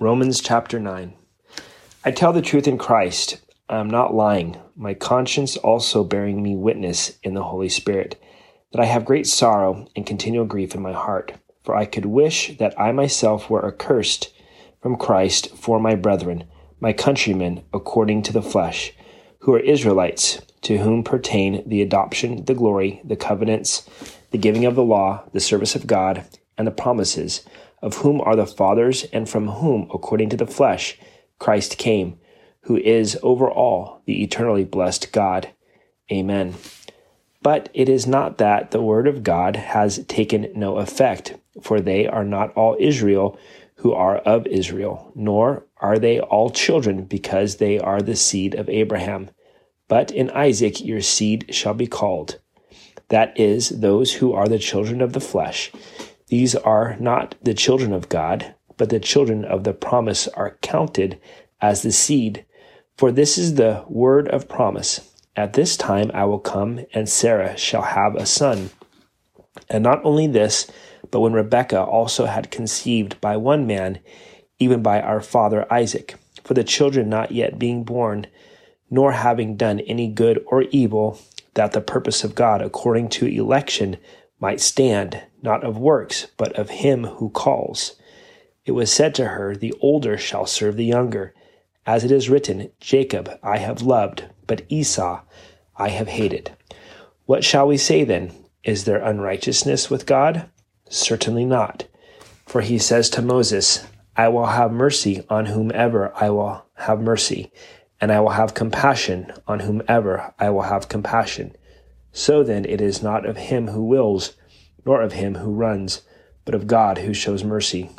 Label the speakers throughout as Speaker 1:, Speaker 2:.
Speaker 1: Romans chapter 9. I tell the truth in Christ. I am not lying, my conscience also bearing me witness in the Holy Spirit, that I have great sorrow and continual grief in my heart. For I could wish that I myself were accursed from Christ for my brethren, my countrymen according to the flesh, who are Israelites, to whom pertain the adoption, the glory, the covenants, the giving of the law, the service of God, and the promises of whom are the fathers, and from whom, according to the flesh, Christ came, who is over all the eternally blessed God. Amen. But it is not that the word of God has taken no effect, for they are not all Israel who are of Israel, nor are they all children because they are the seed of Abraham. But in Isaac your seed shall be called. That is, those who are the children of the flesh. These are not the children of God, but the children of the promise are counted as the seed. For this is the word of promise. At this time I will come, and Sarah shall have a son. And not only this, but when Rebekah also had conceived by one man, even by our father Isaac, for the children not yet being born, nor having done any good or evil, that the purpose of God according to election might stand, not of works, but of him who calls. It was said to her, The older shall serve the younger. As it is written, Jacob I have loved, but Esau I have hated. What shall we say then? Is there unrighteousness with God? Certainly not. For he says to Moses, I will have mercy on whomever I will have mercy, and I will have compassion on whomever I will have compassion. So then it is not of him who wills, nor of him who runs, but of God who shows mercy.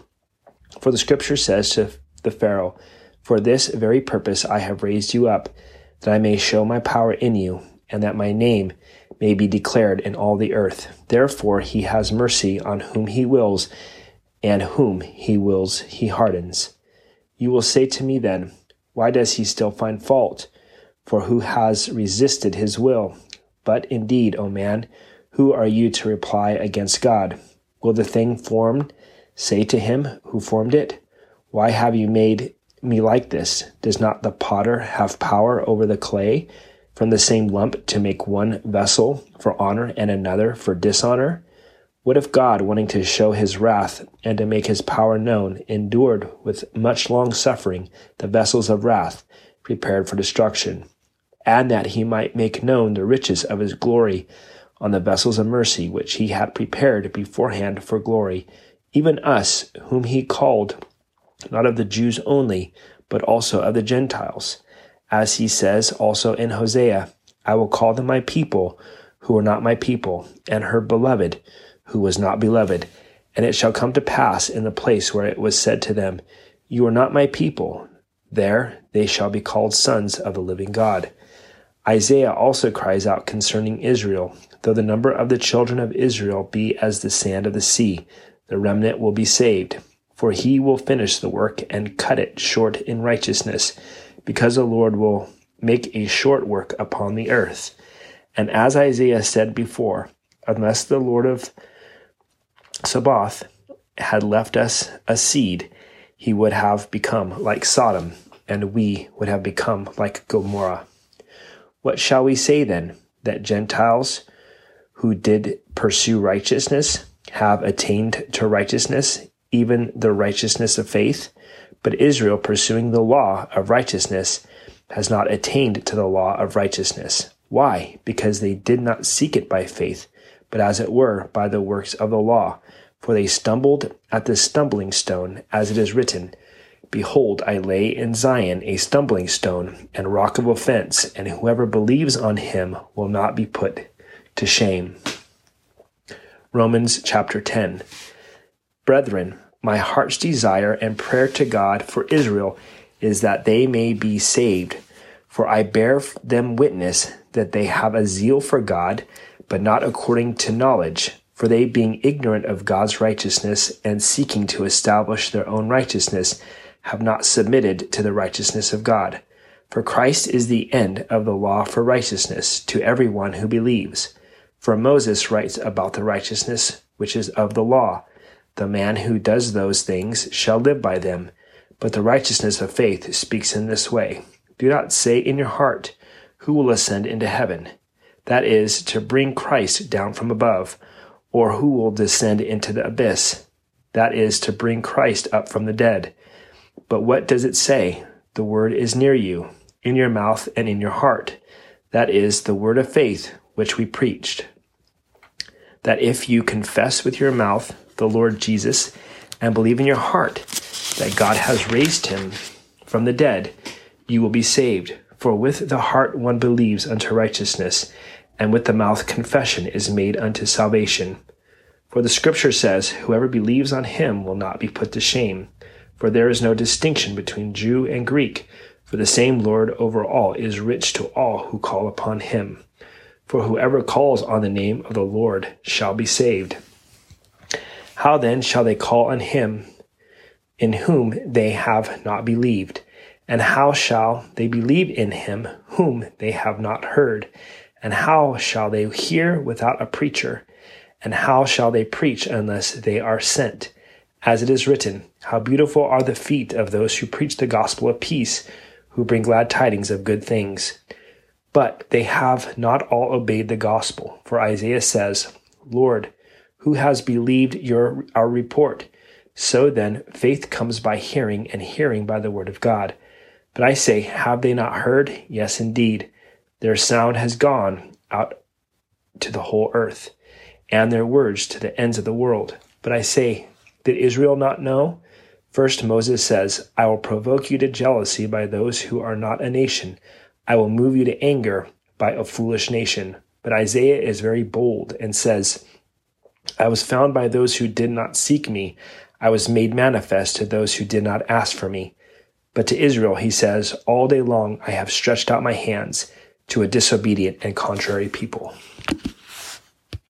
Speaker 1: For the scripture says to the Pharaoh, For this very purpose I have raised you up, that I may show my power in you, and that my name may be declared in all the earth. Therefore he has mercy on whom he wills, and whom he wills he hardens. You will say to me then, Why does he still find fault? For who has resisted his will? But indeed, O man, who are you to reply against God? Will the thing formed say to him who formed it, Why have you made me like this? Does not the potter have power over the clay from the same lump to make one vessel for honor and another for dishonor? What if God, wanting to show his wrath and to make his power known, endured with much long suffering the vessels of wrath prepared for destruction, and that he might make known the riches of his glory on the vessels of mercy which he had prepared beforehand for glory, even us, whom he called, not of the Jews only, but also of the Gentiles? As he says also in Hosea, I will call them my people, who are not my people, and her beloved, who was not beloved. And it shall come to pass in the place where it was said to them, You are not my people, there they shall be called sons of the living God. Isaiah also cries out concerning Israel, though the number of the children of Israel be as the sand of the sea, the remnant will be saved. For he will finish the work and cut it short in righteousness because the Lord will make a short work upon the earth. And as Isaiah said before, unless the Lord of Sabaoth had left us a seed, he would have become like Sodom, and we would have become like Gomorrah. What shall we say then? That Gentiles who did pursue righteousness have attained to righteousness, even the righteousness of faith? But Israel, pursuing the law of righteousness, has not attained to the law of righteousness. Why? Because they did not seek it by faith, but as it were by the works of the law. For they stumbled at the stumbling stone, as it is written, Behold, I lay in Zion a stumbling stone and rock of offense, and whoever believes on him will not be put to shame. Romans chapter 10. Brethren, my heart's desire and prayer to God for Israel is that they may be saved. For I bear them witness that they have a zeal for God, but not according to knowledge. For they, being ignorant of God's righteousness and seeking to establish their own righteousness, have not submitted to the righteousness of God. For Christ is the end of the law for righteousness to everyone who believes. For Moses writes about the righteousness which is of the law the man who does those things shall live by them. But the righteousness of faith speaks in this way Do not say in your heart, Who will ascend into heaven? That is, to bring Christ down from above, or who will descend into the abyss? That is, to bring Christ up from the dead. But what does it say? The word is near you, in your mouth and in your heart. That is, the word of faith which we preached. That if you confess with your mouth the Lord Jesus and believe in your heart that God has raised him from the dead, you will be saved. For with the heart one believes unto righteousness, and with the mouth confession is made unto salvation. For the scripture says, Whoever believes on him will not be put to shame. For there is no distinction between Jew and Greek, for the same Lord over all is rich to all who call upon him. For whoever calls on the name of the Lord shall be saved. How then shall they call on him in whom they have not believed? And how shall they believe in him whom they have not heard? And how shall they hear without a preacher? And how shall they preach unless they are sent? As it is written, How beautiful are the feet of those who preach the gospel of peace, who bring glad tidings of good things. But they have not all obeyed the gospel. For Isaiah says, Lord, who has believed your our report? So then faith comes by hearing, and hearing by the word of God. But I say, have they not heard? Yes, indeed. Their sound has gone out to the whole earth, and their words to the ends of the world. But I say, did Israel not know? First Moses says, I will provoke you to jealousy by those who are not a nation. I will move you to anger by a foolish nation. But Isaiah is very bold and says, I was found by those who did not seek me. I was made manifest to those who did not ask for me. But to Israel, he says, All day long I have stretched out my hands to a disobedient and contrary people.